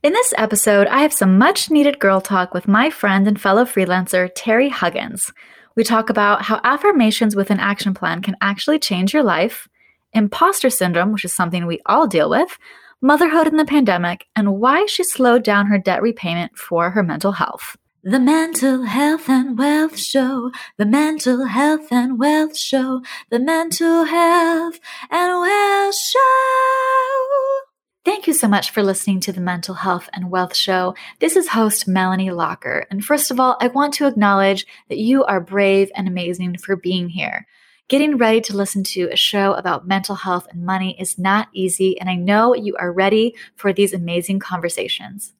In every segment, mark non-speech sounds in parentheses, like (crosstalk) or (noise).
In this episode, I have some much needed girl talk with my friend and fellow freelancer, Terri Huggins. We talk about how affirmations with an action plan can actually change your life, imposter syndrome, which is something we all deal with, motherhood in the pandemic, and why she slowed down her debt repayment for her mental health. The Mental Health and Wealth Show, the Mental Health and Wealth Show, the Mental Health and Wealth Show. Thank you so much for listening to the Mental Health and Wealth Show. This is host Melanie Lockert. And first of all, I want to acknowledge that you are brave and amazing for being here. Getting ready to listen to a show about mental health and money is not easy, and I know you are ready for these amazing conversations.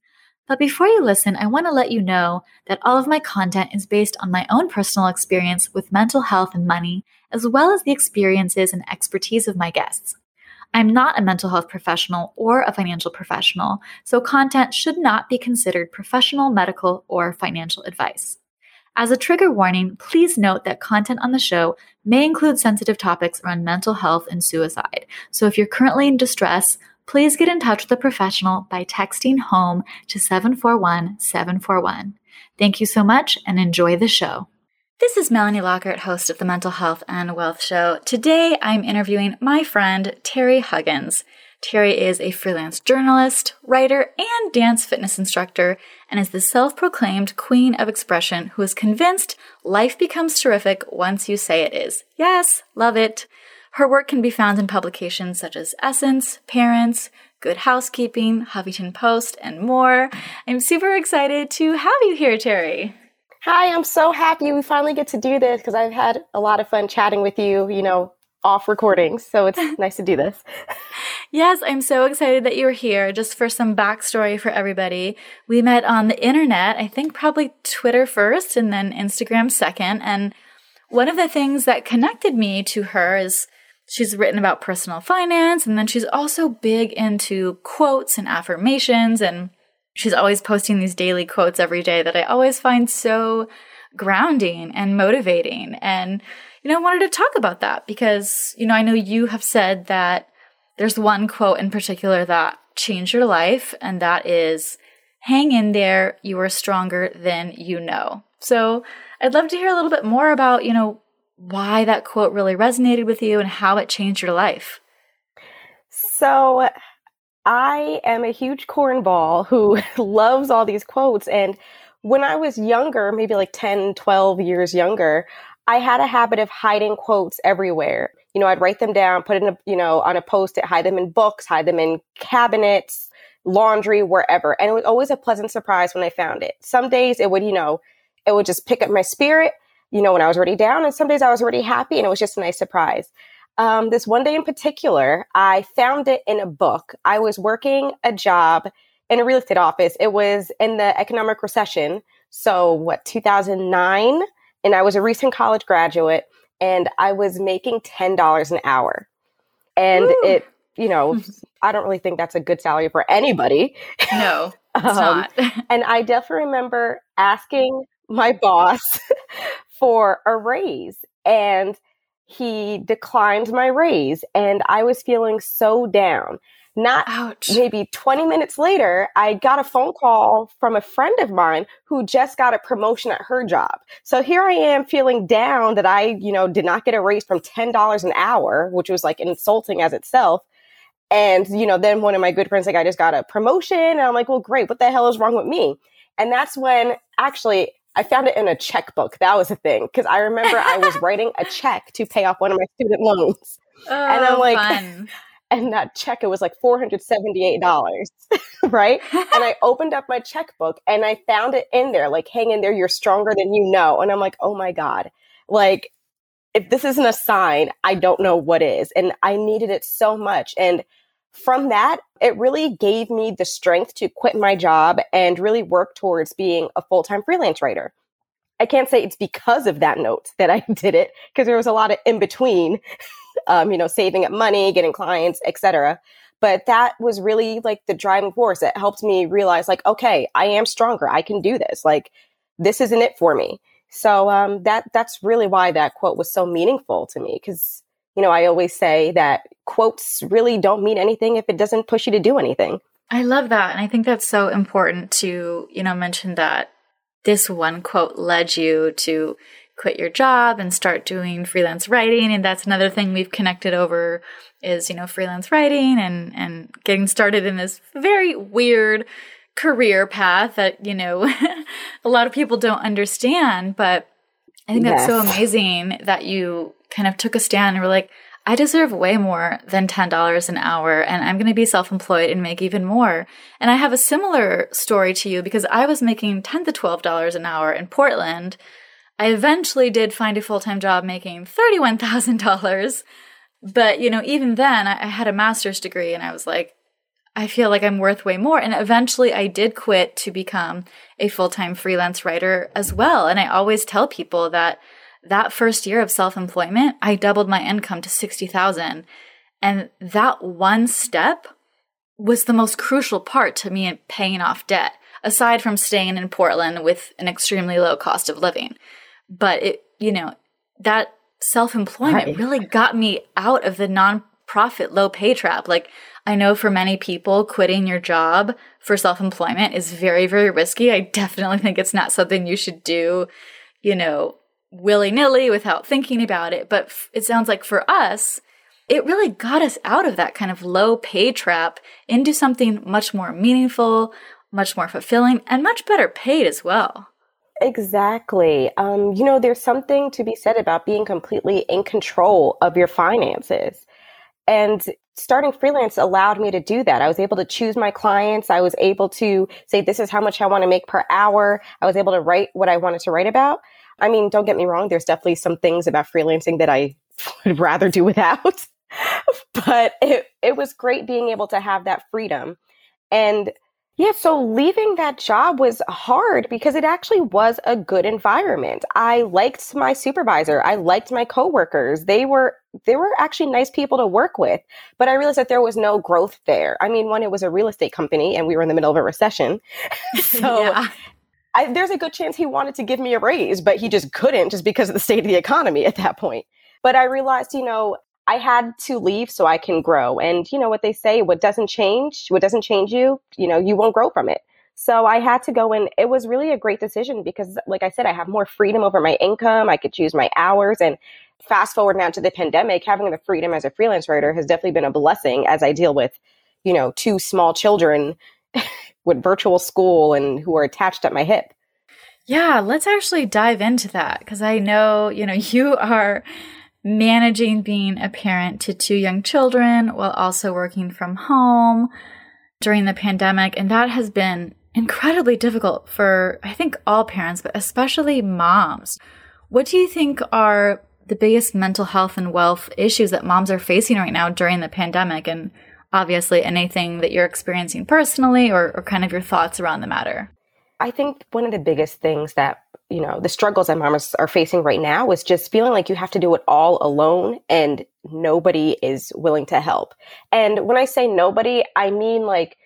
But before you listen, I want to let you know that all of my content is based on my own personal experience with mental health and money, as well as the experiences and expertise of my guests. I'm not a mental health professional or a financial professional, so content should not be considered professional, medical, or financial advice. As a trigger warning, please note that content on the show may include sensitive topics around mental health and suicide. So if you're currently in distress, please get in touch with a professional by texting HOME to 741 741. Thank you so much and enjoy the show. This is Melanie Lockert, host of the Mental Health and Wealth Show. Today I'm interviewing my friend Terri Huggins. Terri is a freelance journalist, writer, and dance fitness instructor, and is the self proclaimed queen of expression who is convinced life becomes terrific once you say it is. Yes, love it. Her work can be found in publications such as Essence, Parents, Good Housekeeping, Huffington Post, and more. I'm super excited to have you here, Terri. Hi, I'm so happy we finally get to do this because I've had a lot of fun chatting with you, you know, off recordings. So it's (laughs) nice to do this. Yes, I'm so excited that you're here. Just for some backstory for everybody, we met on the internet, I think probably Twitter first and then Instagram second. And one of the things that connected me to her is she's written about personal finance and then she's also big into quotes and affirmations and she's always posting these daily quotes every day that I always find so grounding and motivating. And, you know, I wanted to talk about that because, you know, I know you have said that there's one quote in particular that changed your life, and that is hang in there, you are stronger than you know. So I'd love to hear a little bit more about, you know, why that quote really resonated with you and how it changed your life. So I am a huge cornball who (laughs) loves all these quotes. And when I was younger, maybe like 10, 12 years younger, I had a habit of hiding quotes everywhere. You know, I'd write them down, put it in a, you know, on a post-it, hide them in books, hide them in cabinets, laundry, wherever. And it was always a pleasant surprise when I found it. Some days it would, you know, it would just pick up my spirit, you know, when I was already down. And some days I was already happy and it was just a nice surprise. Um, this one day in particular, I found it in a book. I was working a job in a real estate office. It was in the economic recession. So, what, 2009? And I was a recent college graduate and I was making $10 an hour. And Woo. it, you know, (laughs) I don't really think that's a good salary for anybody. No, (laughs) it's um, not. (laughs) and I definitely remember asking my boss for a raise. And he declined my raise and I was feeling so down. Not Ouch. maybe 20 minutes later, I got a phone call from a friend of mine who just got a promotion at her job. So here I am feeling down that I, you know, did not get a raise from $10 an hour, which was like insulting as itself. And, you know, then one of my good friends, like, I just got a promotion. And I'm like, well, great. What the hell is wrong with me? And that's when actually I found it in a checkbook. That was a thing because I remember I was (laughs) writing a check to pay off one of my student loans, oh, and I'm oh, like, fun. (laughs) and that check it was like four hundred seventy eight dollars, (laughs) right? and I opened up my checkbook and I found it in there, like, hang in there, you're stronger than you know. And I'm like, oh my god, like if this isn't a sign, I don't know what is. And I needed it so much, and from that, it really gave me the strength to quit my job and really work towards being a full time freelance writer. I can't say it's because of that note (laughs) that I did it because there was a lot of in between, (laughs) um, you know, saving up money, getting clients, etc. But that was really like the driving force that helped me realize, like, okay, I am stronger. I can do this. Like, this isn't it for me. So um, that that's really why that quote was so meaningful to me because you know, I always say that quotes really don't mean anything if it doesn't push you to do anything. I love that. And I think that's so important to, you know, mention that this one quote led you to quit your job and start doing freelance writing. And that's another thing we've connected over is, you know, freelance writing and, and getting started in this very weird career path that, you know, (laughs) a lot of people don't understand. But I think yes. that's so amazing that you kind of took a stand and were like, I deserve way more than $10 an hour and I'm going to be self employed and make even more. And I have a similar story to you because I was making 10 to $12 an hour in Portland. I eventually did find a full time job making $31,000. But, you know, even then, I, had a master's degree and I was like, I feel like I'm worth way more. And eventually I did quit to become a full time freelance writer as well. And I always tell people that that first year of self-employment, I doubled my income to 60,000. And that one step was the most crucial part to me in paying off debt, aside from staying in Portland with an extremely low cost of living. But it, you know, that self-employment right. really got me out of the nonprofit low pay trap. Like I know for many people, quitting your job for self-employment is very, very risky. I definitely think it's not something you should do, you know, willy nilly without thinking about it. But f- it sounds like for us, it really got us out of that kind of low pay trap into something much more meaningful, much more fulfilling, and much better paid as well. Exactly. Um, you know, there's something to be said about being completely in control of your finances. And starting freelance allowed me to do that. I was able to choose my clients. I was able to say, this is how much I want to make per hour. I was able to write what I wanted to write about. I mean, don't get me wrong, there's definitely some things about freelancing that I (laughs) would rather do without. (laughs) but it, it was great being able to have that freedom. And yeah, so leaving that job was hard because it actually was a good environment. I liked my supervisor. I liked my coworkers. They were they were actually nice people to work with. But I realized that there was no growth there. I mean, when it was a real estate company and we were in the middle of a recession. (laughs) so yeah. I, there's a good chance he wanted to give me a raise, but he just couldn't just because of the state of the economy at that point. But I realized, you know, I had to leave so I can grow. And you know what they say, what doesn't change, what doesn't change you, you know, you won't grow from it. So I had to go and it was really a great decision because like I said, I have more freedom over my income. I could choose my hours and fast forward now to the pandemic, having the freedom as a freelance writer has definitely been a blessing as I deal with, you know, two small children with virtual school and who are attached at my hip. Yeah, let's actually dive into that because I know, you know, (laughs) you are managing being a parent to two young children while also working from home during the pandemic. And that has been incredibly difficult for, I think, all parents, but especially moms. What do you think are the biggest mental health and wealth issues that moms are facing right now during the pandemic? And obviously anything that you're experiencing personally or, or kind of your thoughts around the matter? I think one of the biggest things that, you know, the struggles that mamas are facing right now is just feeling like you have to do it all alone and nobody is willing to help. And when I say nobody, I mean like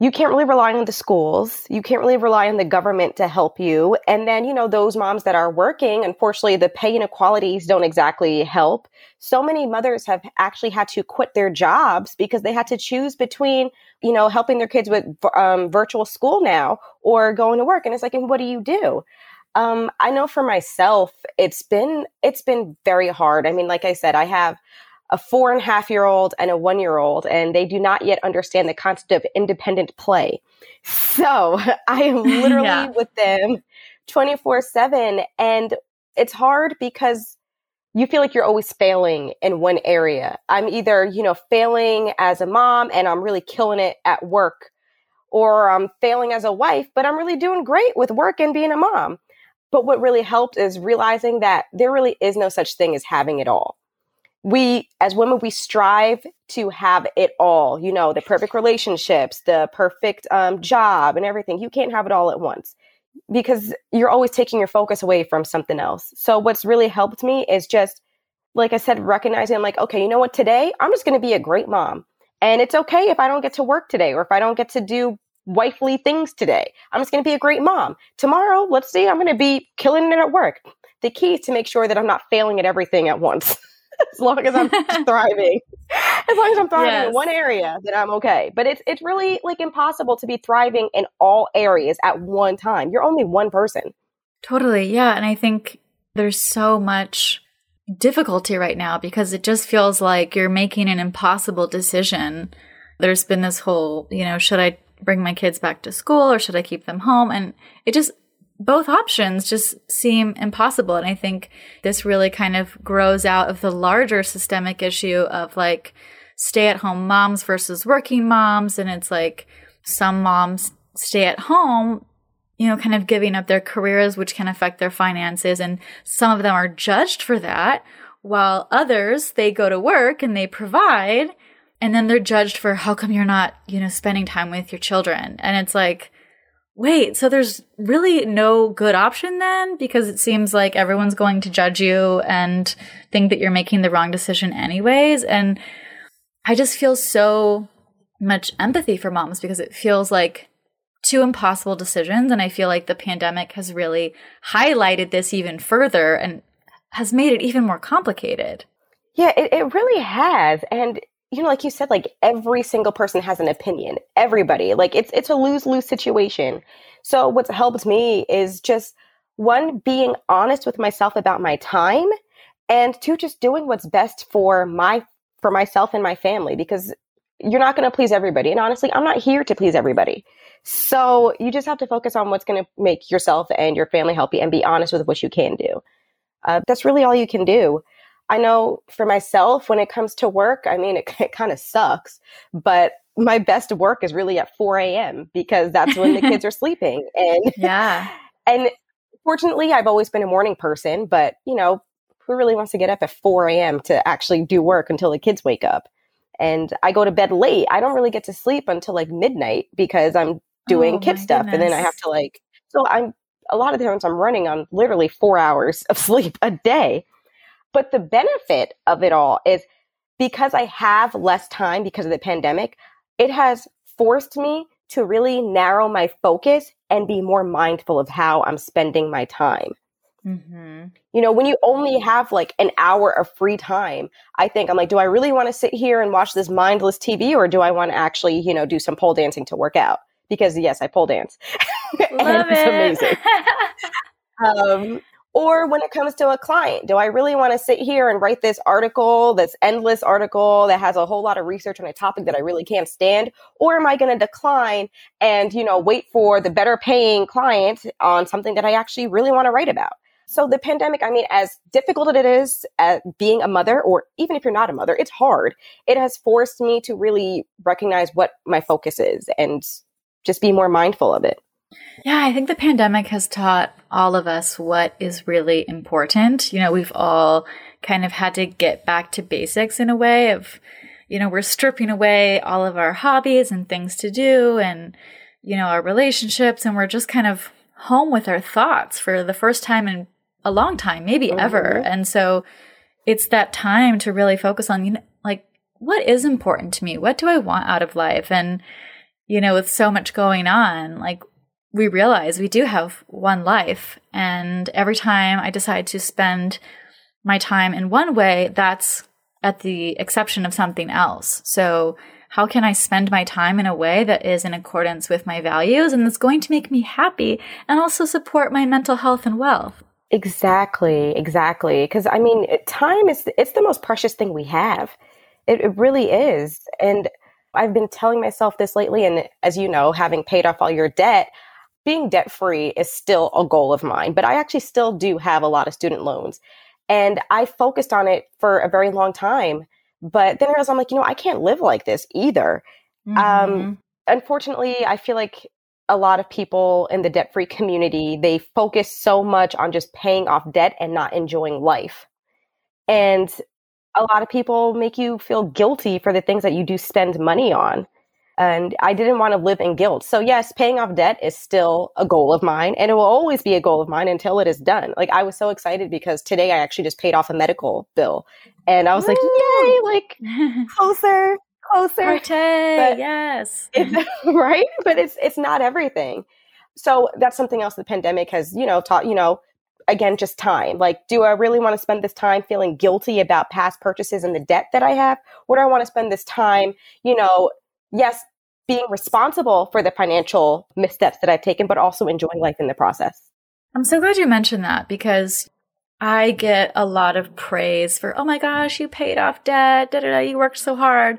you can't really rely on the schools. You can't really rely on the government to help you. And then, you know, those moms that are working, unfortunately, the pay inequalities don't exactly help. So many mothers have actually had to quit their jobs because they had to choose between, you know, helping their kids with um, virtual school now or going to work. And it's like, and what do you do? Um, I know for myself, it's been, it's been very hard. I mean, like I said, I have a four and a half year old and a one year old, and they do not yet understand the concept of independent play. So (laughs) I am (laughs) literally yeah. with them 24 7. And it's hard because you feel like you're always failing in one area. I'm either, you know, failing as a mom and I'm really killing it at work, or I'm failing as a wife, but I'm really doing great with work and being a mom. But what really helped is realizing that there really is no such thing as having it all we as women we strive to have it all you know the perfect relationships the perfect um, job and everything. You can't have it all at once because you're always taking your focus away from something else. So what's really helped me is just like i said recognizing i'm like okay you know what? Today i'm just going to be a great mom and it's okay if i don't get to work today or if i don't get to do wifely things today. I'm just going to be a great mom. Tomorrow let's see i'm going to be killing it at work. The key is to make sure that i'm not failing at everything at once (laughs) as long as I'm (laughs) thriving. as long as I'm thriving yes. in one area, then I'm okay. But it's it's really like impossible to be thriving in all areas at one time. You're only one person. Totally. Yeah, and I think there's so much difficulty right now because it just feels like you're making an impossible decision. There's been this whole, you know, should I bring my kids back to school or should I keep them home? And it just both options just seem impossible. And I think this really kind of grows out of the larger systemic issue of like stay at home moms versus working moms. And it's like some moms stay at home, you know, kind of giving up their careers, which can affect their finances. And some of them are judged for that, while others, they go to work and they provide. And then they're judged for how come you're not, you know, spending time with your children. And it's like, Wait, so there's really no good option then? Because it seems like everyone's going to judge you and think that you're making the wrong decision anyways. And I just feel so much empathy for moms because it feels like two impossible decisions. And I feel like the pandemic has really highlighted this even further and has made it even more complicated. Yeah, it, it really has. And you know, like you said, like every single person has an opinion. Everybody, like it's it's a lose lose situation. So what's helped me is just one being honest with myself about my time, and two just doing what's best for my for myself and my family because you're not going to please everybody. And honestly, I'm not here to please everybody. So you just have to focus on what's going to make yourself and your family happy and be honest with what you can do. Uh, that's really all you can do. I know for myself, when it comes to work, I mean, it, it kind of sucks, but my best work is really at 4 a.m. because that's when the kids (laughs) are sleeping. And yeah. (laughs) And fortunately, I've always been a morning person, but you know, who really wants to get up at 4 a.m. to actually do work until the kids wake up? And I go to bed late. I don't really get to sleep until like midnight because I'm doing oh, kid stuff. Goodness. And then I have to like, so I'm a lot of times I'm running on literally four hours of (laughs) sleep a day. But the benefit of it all is because I have less time because of the pandemic, it has forced me to really narrow my focus and be more mindful of how I'm spending my time. Mm-hmm. You know, when you only have like an hour of free time, I think I'm like, do I really want to sit here and watch this mindless TV or do I want to actually, you know, do some pole dancing to work out? Because yes, I pole dance. (laughs) Love it's amazing. (laughs) um, or when it comes to a client, do I really want to sit here and write this article, this endless article that has a whole lot of research on a topic that I really can't stand? Or am I going to decline and, you know, wait for the better paying client on something that I actually really want to write about? So the pandemic, I mean, as difficult as it is at being a mother, or even if you're not a mother, it's hard. It has forced me to really recognize what my focus is and just be more mindful of it. Yeah, I think the pandemic has taught all of us what is really important. You know, we've all kind of had to get back to basics in a way of, you know, we're stripping away all of our hobbies and things to do and, you know, our relationships, and we're just kind of home with our thoughts for the first time in a long time, maybe mm-hmm. ever. And so it's that time to really focus on, you know, like, what is important to me? What do I want out of life? And, you know, with so much going on, like, we realize we do have one life. And every time I decide to spend my time in one way, that's at the exception of something else. So, how can I spend my time in a way that is in accordance with my values and that's going to make me happy and also support my mental health and wealth? Exactly, exactly. Because I mean, time is it's the most precious thing we have. It, it really is. And I've been telling myself this lately. And as you know, having paid off all your debt, being debt free is still a goal of mine, but I actually still do have a lot of student loans. And I focused on it for a very long time. But then I was, I'm like, you know, I can't live like this either. Um, mm-hmm. Um, unfortunately, I feel like a lot of people in the debt free community, they focus so much on just paying off debt and not enjoying life. And a lot of people make you feel guilty for the things that you do spend money on and I didn't want to live in guilt. So yes, paying off debt is still a goal of mine and it will always be a goal of mine until it is done. Like I was so excited because today I actually just paid off a medical bill and I was Woo! like, yay, like (laughs) closer, closer. Partay, yes. (laughs) (laughs) right? But it's it's not everything. So that's something else the pandemic has, you know, taught, you know, again, just time. Like, do I really want to spend this time feeling guilty about past purchases and the debt that I have? Or do I want to spend this time, you know, yes, being responsible for the financial missteps that I've taken, but also enjoying life in the process? I'm so glad you mentioned that because I get a lot of praise for, oh my gosh, you paid off debt, da da da, you worked so hard.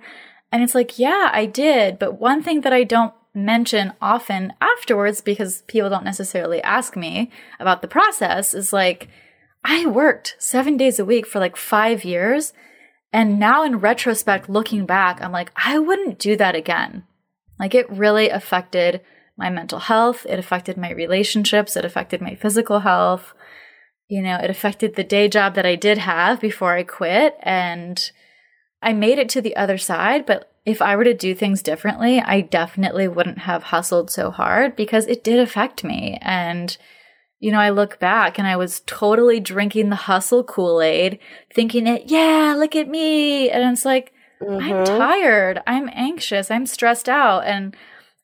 And it's like, yeah, I did. But one thing that I don't mention often afterwards because people don't necessarily ask me about the process is like, I worked seven days a week for like five years. And now in retrospect, looking back, I'm like, I wouldn't do that again. Like it really affected my mental health. It affected my relationships. It affected my physical health. You know, it affected the day job that I did have before I quit. And I made it to the other side, but if I were to do things differently, I definitely wouldn't have hustled so hard because it did affect me. And, you know, I look back and I was totally drinking the hustle Kool Aid, thinking it, yeah, look at me. And it's like, mm-hmm. I'm tired. I'm anxious. I'm stressed out. And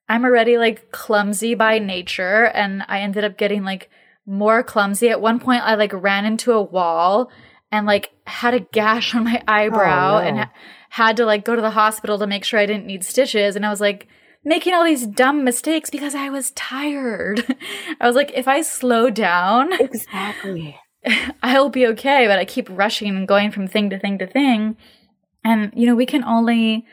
I'm already like clumsy by nature. And I ended up getting like more clumsy. At one point, I like ran into a wall and like had a gash on my eyebrow oh, no. and ha- had to like go to the hospital to make sure I didn't need stitches. And I was like making all these dumb mistakes because I was tired. (laughs) I was like, if I slow down, exactly, (laughs) I'll be okay. But I keep rushing and going from thing to thing to thing. And, you know, we can only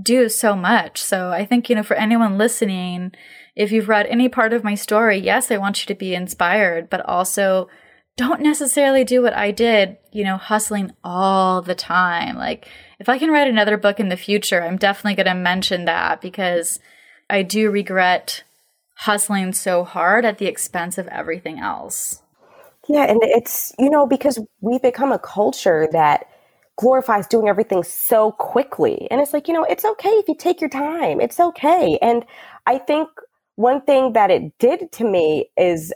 do so much. So I think, you know, for anyone listening, if you've read any part of my story, yes, I want you to be inspired, but also don't necessarily do what I did, you know, hustling all the time. Like, if I can write another book in the future, I'm definitely going to mention that because I do regret hustling so hard at the expense of everything else. Yeah, and it's, you know, because we've become a culture that glorifies doing everything so quickly. And it's like, you know, it's okay if you take your time. It's okay. And I think one thing that it did to me is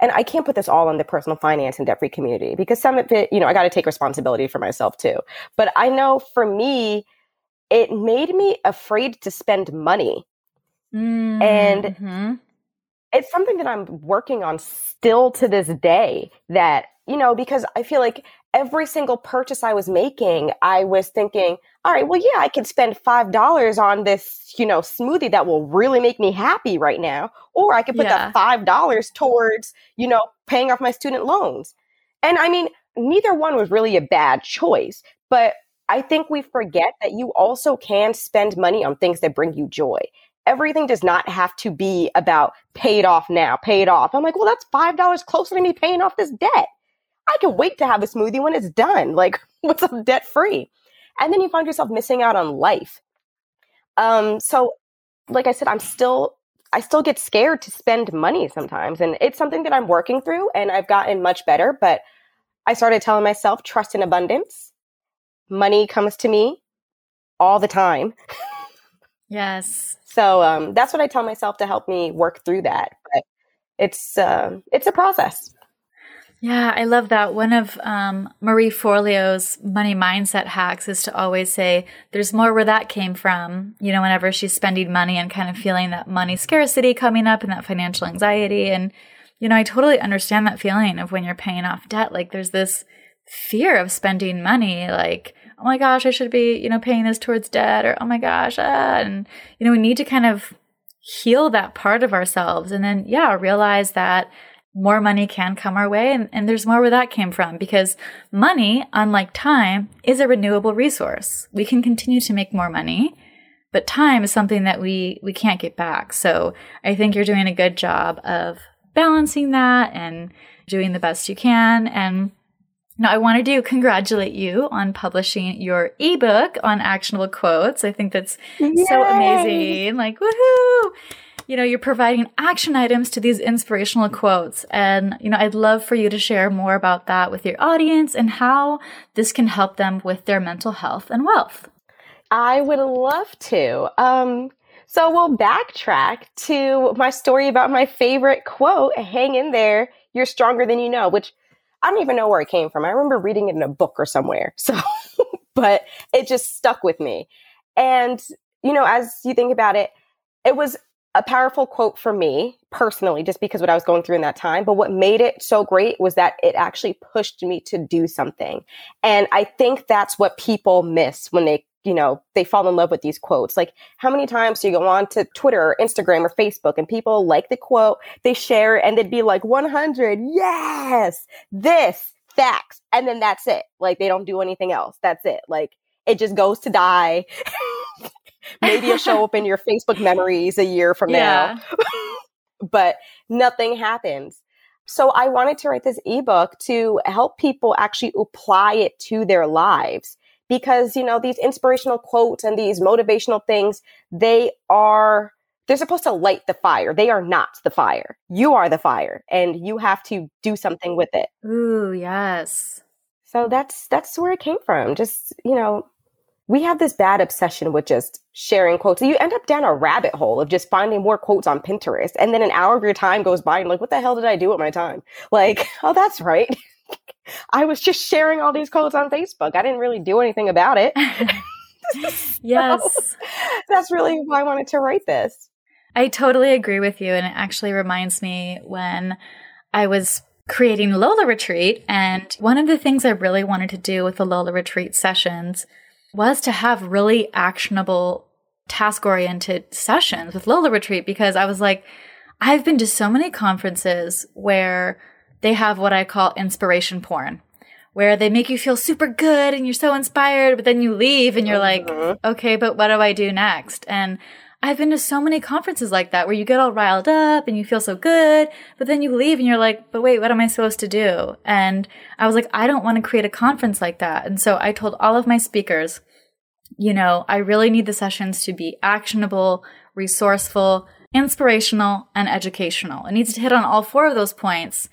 and I can't put this all on the personal finance and debt free community because some of it, you know, I got to take responsibility for myself too. But I know for me, it made me afraid to spend money. Mm-hmm. And it's something that I'm working on still to this day that, you know, because I feel like every single purchase I was making, I was thinking, all right, well, yeah, I could spend $5 on this, you know, smoothie that will really make me happy right now. Or I could put yeah. that $5 towards, you know, paying off my student loans. And I mean, neither one was really a bad choice. But I think we forget that you also can spend money on things that bring you joy. Everything does not have to be about paid off now, paid off. I'm like, well, that's $5 closer to me paying off this debt. I can wait to have a smoothie when it's done. Like, (laughs) what's up debt free? And then you find yourself missing out on life. Um, so, like I said, I'm still, I still get scared to spend money sometimes. And it's something that I'm working through and I've gotten much better. But I started telling myself, trust in abundance. Money comes to me all the time. (laughs) Yes. so um, that's what I tell myself to help me work through that. But it's uh, it's a process. Yeah, I love that. One of um, Marie Forleo's money mindset hacks is to always say, there's more where that came from. You know, whenever she's spending money and kind of feeling that money scarcity coming up and that financial anxiety. And, you know, I totally understand that feeling of when you're paying off debt. Like there's this fear of spending money, like, oh my gosh, I should be, you know, paying this towards debt or oh my gosh, ah. And, you know, we need to kind of heal that part of ourselves and then, yeah, realize that more money can come our way. And, and there's more where that came from because money, unlike time, is a renewable resource. We can continue to make more money, but time is something that we, we can't get back. So I think you're doing a good job of balancing that and doing the best you can. And now I wanted to congratulate you on publishing your ebook on actionable quotes. I think that's Yay! so amazing. Like, woohoo! You know, you're providing action items to these inspirational quotes. And, you know, I'd love for you to share more about that with your audience and how this can help them with their mental health and wealth. I would love to. Um, so we'll backtrack to my story about my favorite quote, hang in there, you're stronger than you know, which I don't even know where it came from. I remember reading it in a book or somewhere. (laughs) So, but it just stuck with me. And, you know, as you think about it, it was a powerful quote for me personally, just because what I was going through in that time. But what made it so great was that it actually pushed me to do something. And I think that's what people miss when they, you know, they fall in love with these quotes. Like, how many times do you go on to Twitter or Instagram or Facebook and people like the quote, they share and they'd be like, 100, yes, this, facts. And then that's it. Like, they don't do anything else. That's it. Like, it just goes to die. (laughs) Maybe it'll show up in your Facebook memories a year from yeah. now. (laughs) but nothing happens. So I wanted to write this ebook to help people actually apply it to their lives because, you know, these inspirational quotes and these motivational things, they are they're supposed to light the fire. They are not the fire. You are the fire and you have to do something with it. Ooh, yes. So that's that's where it came from. Just, you know, we have this bad obsession with just sharing quotes. You end up down a rabbit hole of just finding more quotes on Pinterest. And then an hour of your time goes by and like, what the hell did I do with my time? Like, (laughs) oh, that's right. (laughs) I was just sharing all these quotes on Facebook. I didn't really do anything about it. (laughs) yes. So, that's really why I wanted to write this. I totally agree with you. And it actually reminds me when I was creating Lola Retreat. And one of the things I really wanted to do with the Lola Retreat sessions was to have really actionable task oriented sessions with Lola Retreat because I was like, I've been to so many conferences where they have what I call inspiration porn, where they make you feel super good and you're so inspired, but then you leave and you're like, mm-hmm. okay, but what do I do next? And I've been to so many conferences like that where you get all riled up and you feel so good, but then you leave and you're like, but wait, what am I supposed to do? And I was like, I don't want to create a conference like that. And so I told all of my speakers, you know, I really need the sessions to be actionable, resourceful, inspirational, and educational. It needs to hit on all four of those points.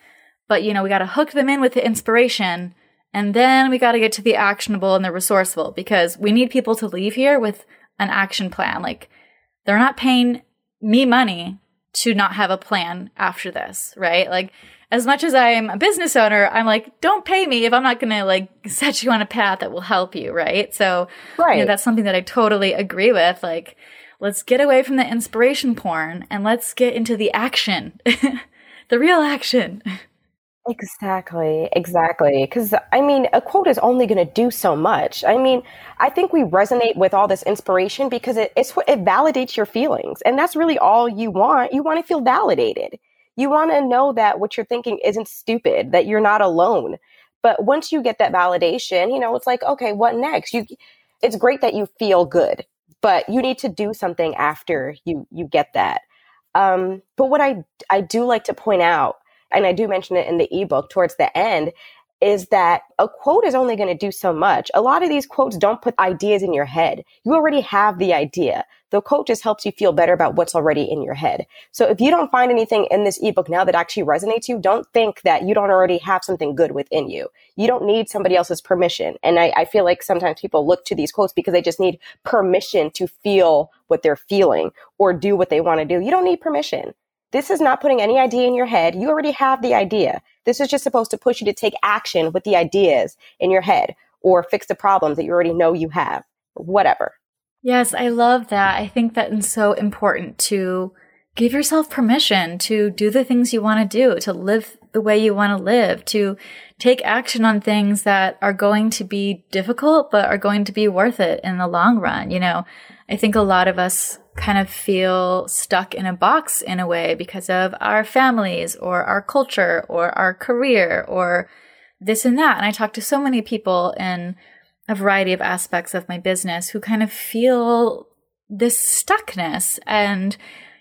But, you know, we got to hook them in with the inspiration and then we got to get to the actionable and the resourceful because we need people to leave here with an action plan. Like, they're not paying me money to not have a plan after this, right? Like, as much as I'm a business owner, I'm like, don't pay me if I'm not going to like (laughs) set you on a path that will help you, right? So, right. You know, that's something that I totally agree with. Like, let's get away from the inspiration porn and let's get into the action, (laughs) the real action. Exactly, exactly. Because I mean, a quote is only going to do so much. I mean, I think we resonate with all this inspiration because it, it's it validates your feelings, and that's really all you want. You want to feel validated you want to know that what you're thinking isn't stupid, that you're not alone. But once you get that validation, you know, it's like, okay, what next? You, it's great that you feel good, but you need to do something after you you get that. Um, but what I I do like to point out, and I do mention it in the ebook towards the end, is that a quote is only going to do so much. A lot of these quotes don't put ideas in your head. You already have the idea. The quote just helps you feel better about what's already in your head. So if you don't find anything in this ebook now that actually resonates you, don't think that you don't already have something good within you. You don't need somebody else's permission. And I, I feel like sometimes people look to these quotes because they just need permission to feel what they're feeling or do what they want to do. You don't need permission. This is not putting any idea in your head. You already have the idea. This is just supposed to push you to take action with the ideas in your head or fix the problems that you already know you have, whatever. Yes, I love that. I think that is so important to give yourself permission to do the things you want to do, to live the way you want to live, to take action on things that are going to be difficult, but are going to be worth it in the long run. You know, I think a lot of us kind of feel stuck in a box in a way because of our families or our culture or our career or this and that. And I talk to so many people in a variety of aspects of my business who kind of feel this stuckness. And,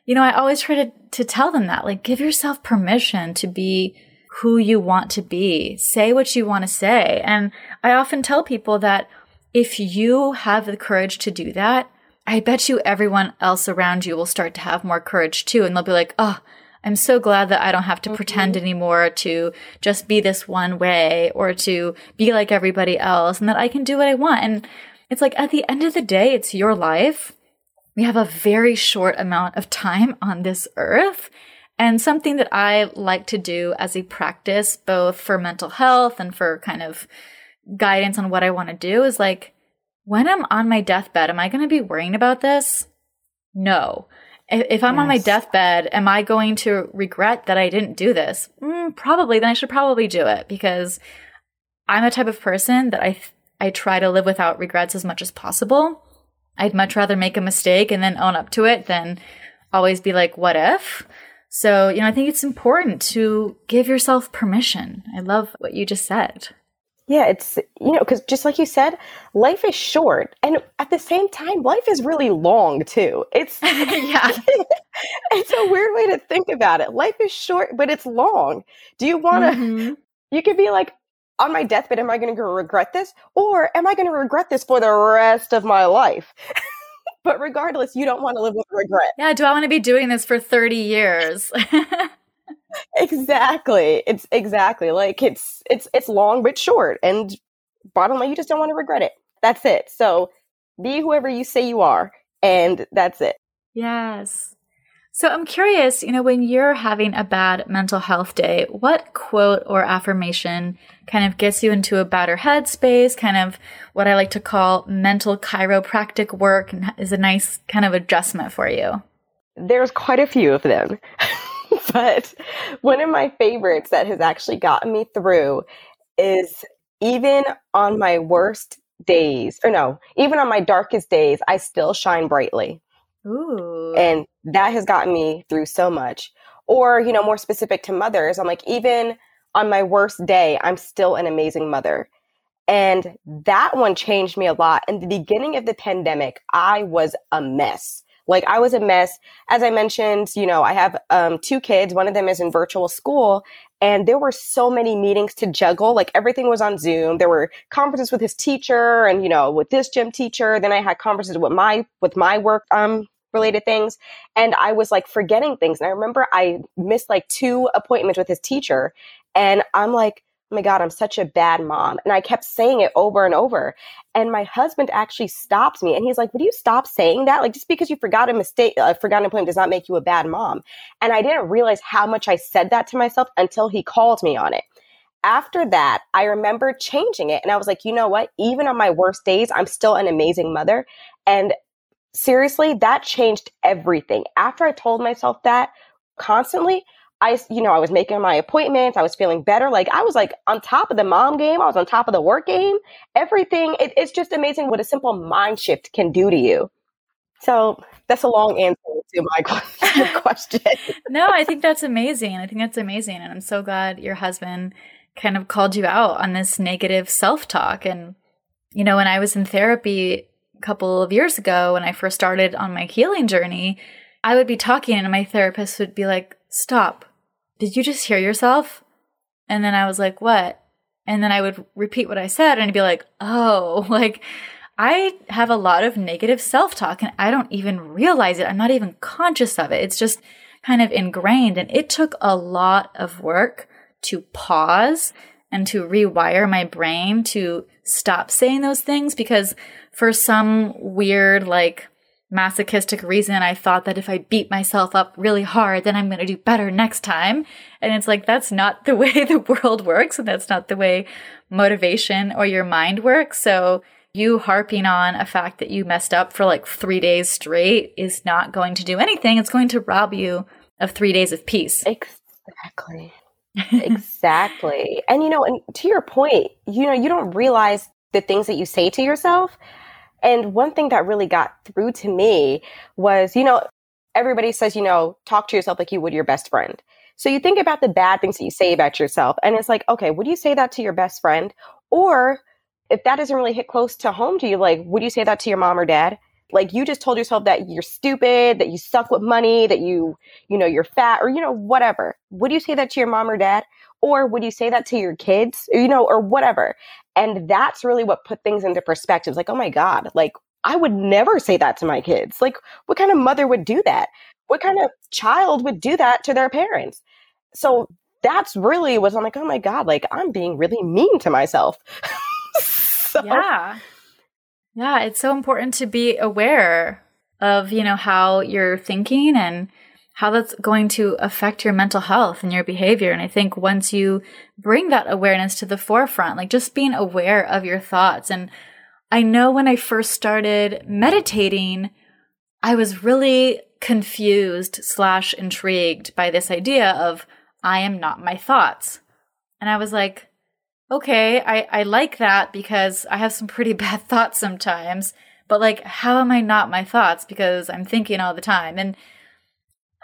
you know, I always try to, to tell them that, like, give yourself permission to be who you want to be. Say what you want to say. And I often tell people that if you have the courage to do that, I bet you everyone else around you will start to have more courage too. And they'll be like, oh, I'm so glad that I don't have to mm-hmm. pretend anymore to just be this one way or to be like everybody else and that I can do what I want. And it's like at the end of the day, it's your life. We have a very short amount of time on this earth. And something that I like to do as a practice, both for mental health and for kind of guidance on what I want to do, is like, when I'm on my deathbed, am I going to be worrying about this? No. If, if I'm yes. on my deathbed, am I going to regret that I didn't do this? Mm, probably. Then I should probably do it because I'm a type of person that I I try to live without regrets as much as possible. I'd much rather make a mistake and then own up to it than always be like, what if? So, you know, I think it's important to give yourself permission. I love what you just said. Yeah, it's, you know, because just like you said, life is short. And at the same time, life is really long too. It's, (laughs) yeah. (laughs) it's a weird way to think about it. Life is short, but it's long. Do you want to, mm-hmm. you could be like, on my deathbed, am I going to regret this? Or am I going to regret this for the rest of my life? (laughs) but regardless, you don't want to live with regret. Yeah, do I want to be doing this for 30 years? Exactly. It's exactly like it's it's it's long but short and bottom line you just don't want to regret it. That's it. So be whoever you say you are and that's it. Yes. So I'm curious, you know, when you're having a bad mental health day, what quote or affirmation kind of gets you into a better headspace, kind of what I like to call mental chiropractic work and is a nice kind of adjustment for you? There's quite a few of them. (laughs) (laughs) but one of my favorites that has actually gotten me through is even on my worst days, or no, even on my darkest days, I still shine brightly. Ooh. And that has gotten me through so much. Or, you know, more specific to mothers, I'm like, even on my worst day, I'm still an amazing mother. And that one changed me a lot. In the beginning of the pandemic, I was a mess. Like I was a mess. As I mentioned, you know, I have um, two kids. One of them is in virtual school, and there were so many meetings to juggle. Like everything was on Zoom. There were conferences with his teacher, and you know, with this gym teacher. Then I had conferences with my with my work um, related things. And I was like forgetting things. And I remember I missed like two appointments with his teacher. And I'm like, oh my God, I'm such a bad mom. And I kept saying it over and over. And my husband actually stopped me and he's like, Would you stop saying that? Like, just because you forgot a mistake, a forgotten appointment does not make you a bad mom. And I didn't realize how much I said that to myself until he called me on it. After that, I remember changing it. And I was like, you know what? Even on my worst days, I'm still an amazing mother. And seriously, that changed everything. After I told myself that constantly, I, you know, I was making my appointments. I was feeling better. Like I was like on top of the mom game. I was on top of the work game. Everything. It, it's just amazing what a simple mind shift can do to you. So that's a long answer to my (laughs) (laughs) question. no, I think that's amazing. I think that's amazing. And I'm so glad your husband kind of called you out on this negative self talk. And, you know, when I was in therapy, a couple of years ago when I first started on my healing journey, I would be talking and my therapist would be like, Stop. Did you just hear yourself? And then I was like, What? And then I would repeat what I said and I'd be like, Oh, (laughs) like I have a lot of negative self talk and I don't even realize it. I'm not even conscious of it. It's just kind of ingrained. And it took a lot of work to pause and to rewire my brain to stop saying those things because for some weird, like, masochistic reason, I thought that if I beat myself up really hard, then I'm going to do better next time. And it's like, that's not the (laughs) way the world works. And that's not the way motivation or your mind works. So you harping on a fact that you messed up for like three days straight is not going to do anything. It's going to rob you of three days of peace. Exactly. exactly. And you know, and to your point, you know, you don't realize the things that you say to yourself. And one thing that really got through to me was, you know, everybody says, you know, talk to yourself like you would your best friend. So you think about the bad things that you say about yourself, and it's like, okay, would you say that to your best friend? Or if that doesn't really hit close to home to you, like, would you say that to your mom or dad? Like you just told yourself that you're stupid, that you suck with money, that you, you know, you're fat, or you know, whatever. Would you say that to your mom or dad? Or would you say that to your kids, you know, or whatever? And that's really what put things into perspective. Like, oh my God, like I would never say that to my kids. Like, what kind of mother would do that? What kind of child would do that to their parents? So that's really was I'm like, oh my God, like I'm being really mean to myself. (laughs) so. Yeah. Yeah. It's so important to be aware of, you know, how you're thinking and how that's going to affect your mental health and your behavior. And I think once you bring that awareness to the forefront, like just being aware of your thoughts. And I know when I first started meditating, I was really confused slash intrigued by this idea of I am not my thoughts. And I was like, okay, I, I like that because I have some pretty (laughs) bad thoughts sometimes. But like, how am I not my thoughts? Because I'm thinking all the time. And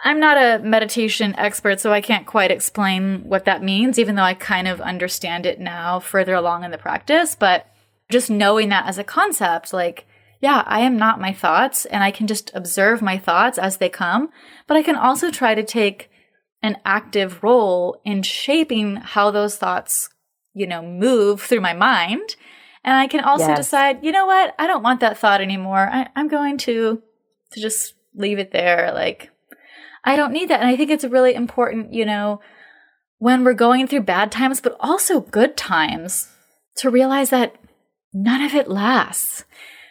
I'm not a meditation expert, so I can't quite explain what that means, even though I kind of understand it now further along in the practice. But just knowing that as a concept, like, yeah, I am not my thoughts and I can just observe my thoughts as they come, but I can also try to take an active role in shaping how those thoughts, you know, move through my mind. And I can also yes. decide, you know what? I don't want that thought anymore. I, I'm going to, to just leave it there. Like, I don't need that. And I think it's really important, you know, when we're going through bad times, but also good times to realize that none of it lasts.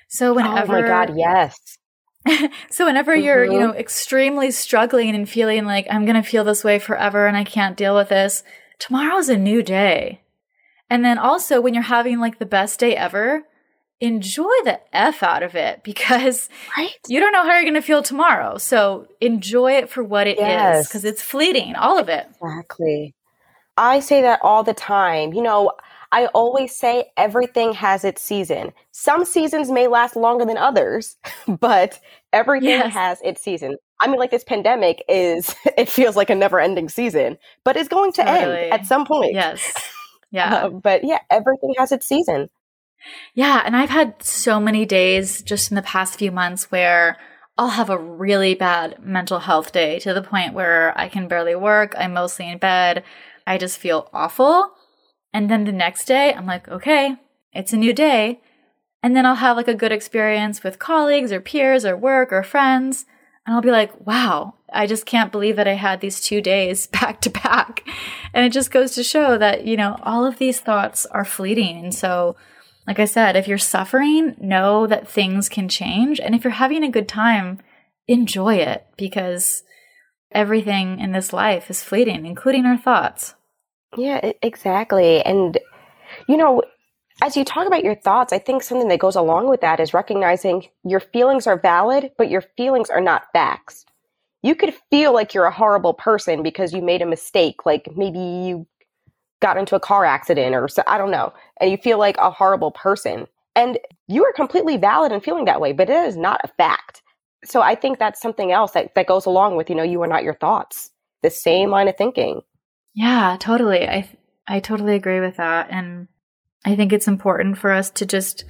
So whenever Oh my god, yes. (laughs) so whenever mm-hmm. you're, you know, extremely struggling and feeling like I'm going to feel this way forever and I can't deal with this, tomorrow's a new day. And then also when you're having like the best day ever, enjoy the F out of it because right? you don't know how you're going to feel tomorrow. So enjoy it for what it yes. is because it's fleeting, all of it. Exactly. I say that all the time. You know, I always say everything has its season. Some seasons may last longer than others, (laughs) but everything yes. has its season. I mean, like this pandemic is, (laughs) it feels like a never ending season, but it's going to totally. end at some point. Yes. (laughs) Yeah. Uh, but yeah, everything has its season. Yeah. And I've had so many days just in the past few months where I'll have a really bad mental health day to the point where I can barely work. I'm mostly in bed. I just feel awful. And then the next day, I'm like, okay, it's a new day. And then I'll have like a good experience with colleagues or peers or work or friends. And I'll be like, wow, I just can't believe that I had these two days (laughs) back to back. And it just goes to show that, you know, all of these thoughts are fleeting. And so, like I said, if you're suffering, know that things can change. And if you're having a good time, enjoy it because everything in this life is fleeting, including our thoughts. Yeah, exactly. And, you know, as you talk about your thoughts, I think something that goes along with that is recognizing your feelings are valid, but your feelings are not facts. You could feel like you're a horrible person because you made a mistake, like maybe you got into a car accident or so, I don't know, and you feel like a horrible person. And you are completely valid in feeling that way, but it is not a fact. So I think that's something else that, that goes along with, you know, you are not your thoughts. The same line of thinking. Yeah, totally. I I totally agree with that and I think it's important for us to just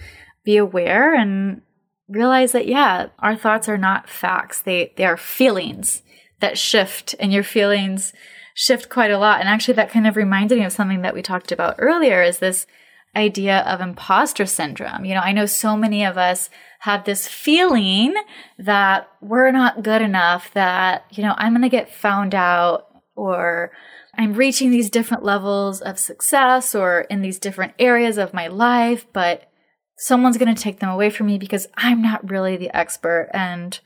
be aware and realize that yeah, our thoughts are not facts. They they are feelings that shift and your feelings shift quite a lot. And actually that kind of reminded me of something that we talked about earlier is this idea of imposter syndrome. You know, I know so many of us have this feeling that we're not good enough, that, you know, I'm going to get found out or I'm reaching these different levels of success or in these different areas of my life, but someone's going to take them away from me because I'm not really the expert. And,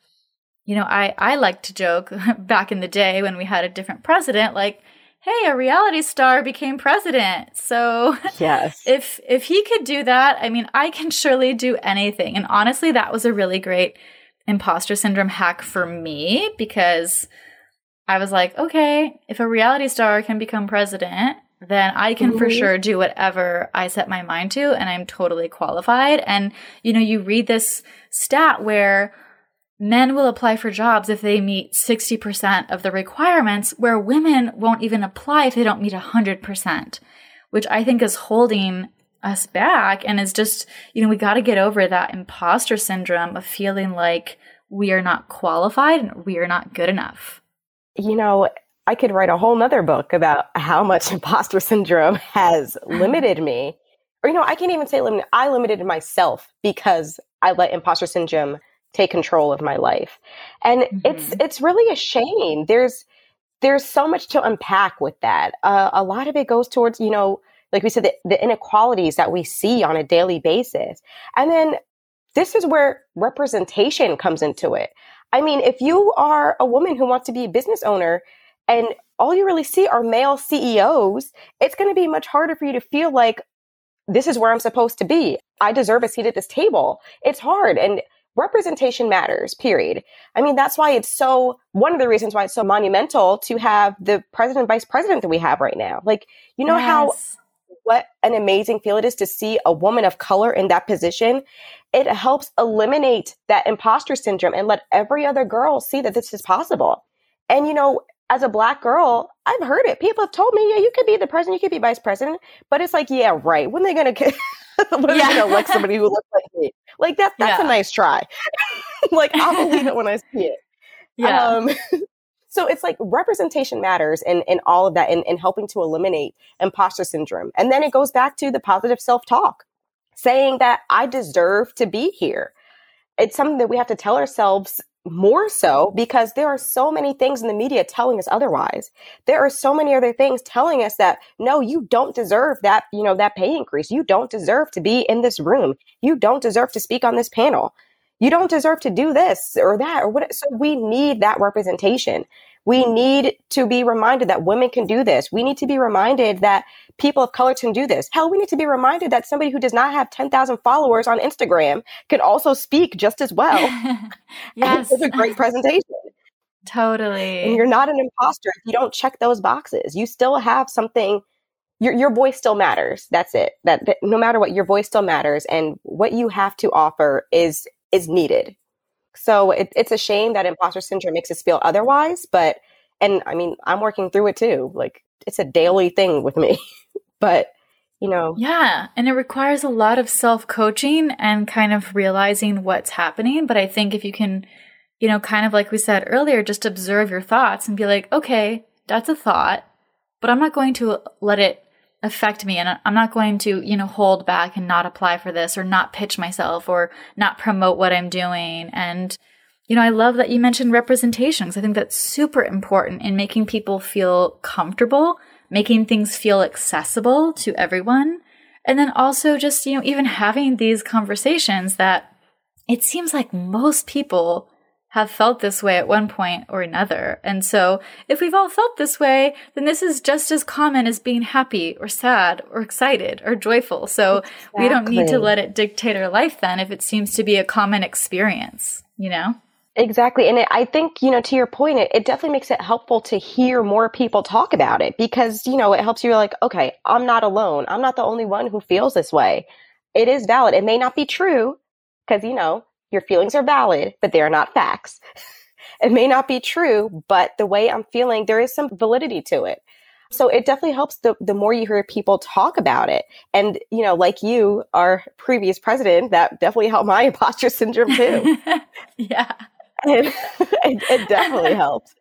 you know, I, I like to joke (laughs) back in the day when we had a different president, like, hey, a reality star became president. So yes. (laughs) if if he could do that, I mean, I can surely do anything. And honestly, that was a really great imposter syndrome hack for me because I was like, okay, if a reality star can become president, then I can mm-hmm. for sure do whatever I set my mind to and I'm totally qualified. And, you know, you read this stat where men will apply for jobs if they meet 60% of the requirements, where women won't even apply if they don't meet 100%, which I think is holding us back and is just, you know, we got to get over that imposter syndrome of feeling like we are not qualified and we are not good enough you know, I could write a whole nother book about how much (laughs) imposter syndrome has (laughs) limited me. Or, you know, I can't even say limit. I limited myself because I let imposter syndrome take control of my life. And mm-hmm. it's, it's really a shame. There's, there's so much to unpack with that. Uh, a lot of it goes towards, you know, like we said, the, the inequalities that we see on a daily basis. And then this is where representation comes into it. I mean, if you are a woman who wants to be a business owner and all you really see are male CEOs, it's going to be much harder for you to feel like this is where I'm supposed to be. I deserve a seat at this table. It's hard. And representation matters, period. I mean, that's why it's so, one of the reasons why it's so monumental to have the president, vice president that we have right now. Like, you know yes. how, what an amazing feel it is to see a woman of color in that position. It helps eliminate that imposter syndrome and let every other girl see that this is possible. And, you know, as a black girl, I've heard it. People have told me, yeah, you could be the president, you could be vice president. But it's like, yeah, right. When are they going to (laughs) when yeah. going to elect somebody who looks like me? Like that, that's yeah. a nice try. (laughs) like I'll believe it when I see it. Yeah. Um, (laughs) so it's like representation matters and, and all of that and, and helping to eliminate imposter syndrome. And then it goes back to the positive self-talk, saying that I deserve to be here. It's something that we have to tell ourselves more so because there are so many things in the media telling us otherwise. There are so many other things telling us that no, you don't deserve that, you know, that pay increase. You don't deserve to be in this room. You don't deserve to speak on this panel. You don't deserve to do this or that or what. So we need that representation. We need to be reminded that women can do this. We need to be reminded that people of color can do this. Hell, we need to be reminded that somebody who does not have 10,000 followers on Instagram can also speak just as well. (laughs) (laughs) yes. It's a great presentation. (laughs) Totally. And you're not an imposter if you don't check those boxes. You still have something your your voice still matters. That's it. That, that no matter what your voice still matters and what you have to offer is is needed. So it, it's a shame that imposter syndrome makes us feel otherwise, but and I mean, I'm working through it too. Like it's a daily thing with me. (laughs) but you know. Yeah. And it requires a lot of self coaching and kind of realizing what's happening. But I think if you can, you know, kind of like we said earlier, just observe your thoughts and be like, okay, that's a thought, but I'm not going to let it affect me and I'm not going to, you know, hold back and not apply for this or not pitch myself or not promote what I'm doing. And, you know, I love that you mentioned representations. I think that's super important in making people feel comfortable, making things feel accessible to everyone. And then also just, you know, even having these conversations that it seems like most people have felt this way at one point or another. And so, if we've all felt this way, then this is just as common as being happy or sad or excited or joyful. So, exactly. we don't need to let it dictate our life then if it seems to be a common experience, you know? Exactly. And it, I think, you know, to your point, it, it definitely makes it helpful to hear more people talk about it because, you know, it helps you like, okay, I'm not alone. I'm not the only one who feels this way. It is valid. It may not be true because, you know, your feelings are valid, but they are not facts. (laughs) it may not be true, but the way I'm feeling, there is some validity to it. So it definitely helps the, the more you hear people talk about it. And, you know, like you, our previous president, that definitely helped my (laughs) imposter syndrome too. (laughs) yeah. it, it, definitely helped.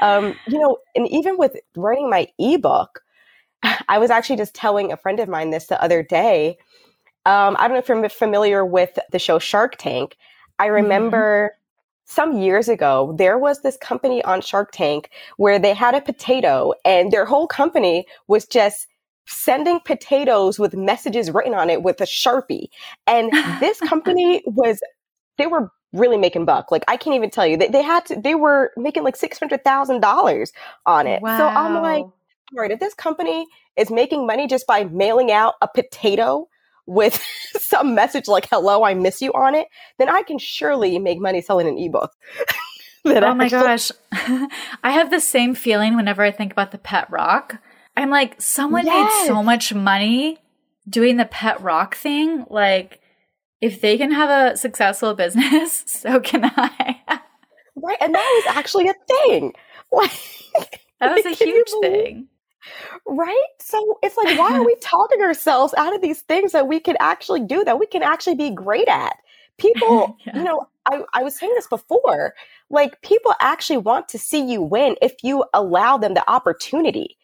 Um, you know, and even with writing my ebook, (sighs) I was actually just telling a friend of mine this the other day. Um, I don't know if you're familiar with the show Shark Tank. I mm-hmm. remember mm-hmm. some years ago, there was this company on Shark Tank where they had a potato and their whole company was just sending potatoes with messages written on it with a Sharpie. And this company (laughs) was, they were really making buck. Like I can't even tell you. They, they had to, they were making like $600,000 on it. Wow. So I'm like, all right, if this company is making money just by mailing out a potato with (laughs) some message like "Hello, I miss you" on it, then I can surely make money selling an ebook. (laughs) that oh my gosh, (laughs) I have the same feeling whenever I think about the pet rock. I'm like, someone yes. made so much money doing the pet rock thing. Like, if they can have a successful business, so can I. right, and that was actually a thing. Like, that was a huge thing. Right? So it's like, why are we (laughs) talking ourselves out of these things that we can actually do, that we can actually be great at? People, (laughs) yeah. you know, I, I was saying this before, like people actually want to see you win if you allow them the opportunity.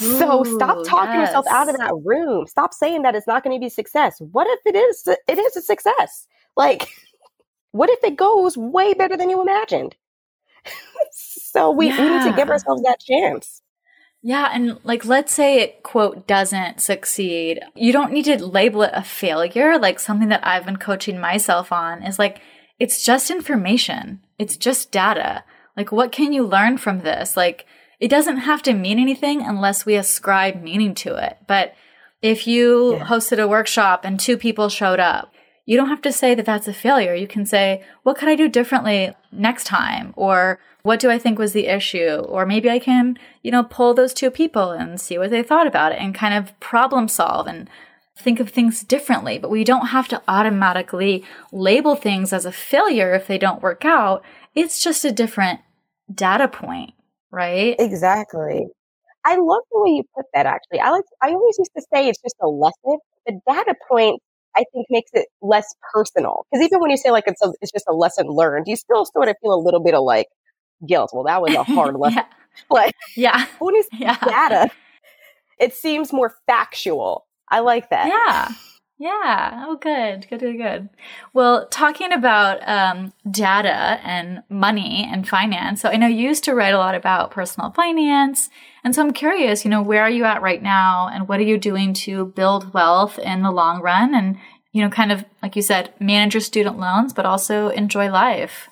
Ooh, so stop talking yes. yourself out of that room. Stop saying that it's not going to be success. What if it is? It is a success. Like, (laughs) what if it goes way better than you imagined? so we, yeah. we need to give ourselves that chance. Yeah. And like, let's say it, quote, doesn't succeed. You don't need to label it a failure. Like, something that I've been coaching myself on is like, it's just information, it's just data. Like, what can you learn from this? Like, it doesn't have to mean anything unless we ascribe meaning to it. But if you yeah. hosted a workshop and two people showed up, you don't have to say that that's a failure. You can say, what could I do differently next time? Or what do I think was the issue? Or maybe I can, you know, pull those two people and see what they thought about it and kind of problem solve and think of things differently. But we don't have to automatically label things as a failure if they don't work out. It's just a different data point, right? Exactly. I love the way you put that actually. I like I always used to say it's just a lesson. The data point I think makes it less personal. Because even when you say like it's a, it's just a lesson learned, you still sort of feel a little bit of like guilt. Well, that was a hard (laughs) lesson. (laughs) yeah. Like (laughs) yeah, when you yeah. data, it seems more factual. I like that. Yeah. Yeah. Oh, good. Good, good, good. Well, talking about um, data and money and finance. So I know you used to write a lot about personal finance. And so I'm curious, you know, where are you at right now and what are you doing to build wealth in the long run and, you know, kind of, like you said, manage your student loans, but also enjoy life?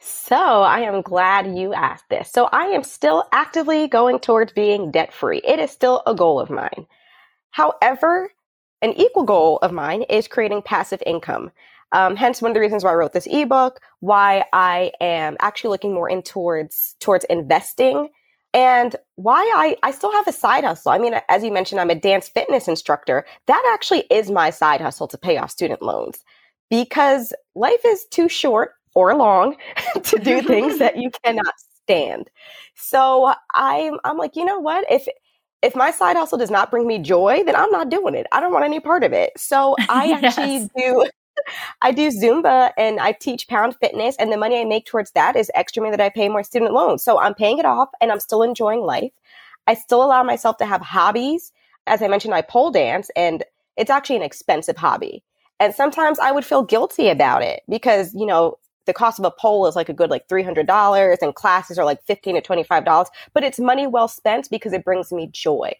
So I am glad you asked this. So I am still actively going towards being debt free. It is still a goal of mine. However, an equal goal of mine is creating passive income. Um, hence, one of the reasons why I wrote this ebook, why I am actually looking more in towards towards investing, and why I I still have a side hustle. I mean, as you mentioned, I'm a dance fitness instructor. That actually is my side hustle to pay off student loans, because life is too short or long (laughs) to do things (laughs) that you cannot stand. So I'm I'm like, you know what? If if my side hustle does not bring me joy, then I'm not doing it. I don't want any part of it. So I (laughs) yes. actually do (laughs) I do Zumba and I teach pound fitness and the money I make towards that is extra money that I pay my student loans. So I'm paying it off and I'm still enjoying life. I still allow myself to have hobbies. As I mentioned, I pole dance and it's actually an expensive hobby. And sometimes I would feel guilty about it because, you know, the cost of a pole is like a good like $300 and classes are like 15 to $25 but it's money well spent because it brings me joy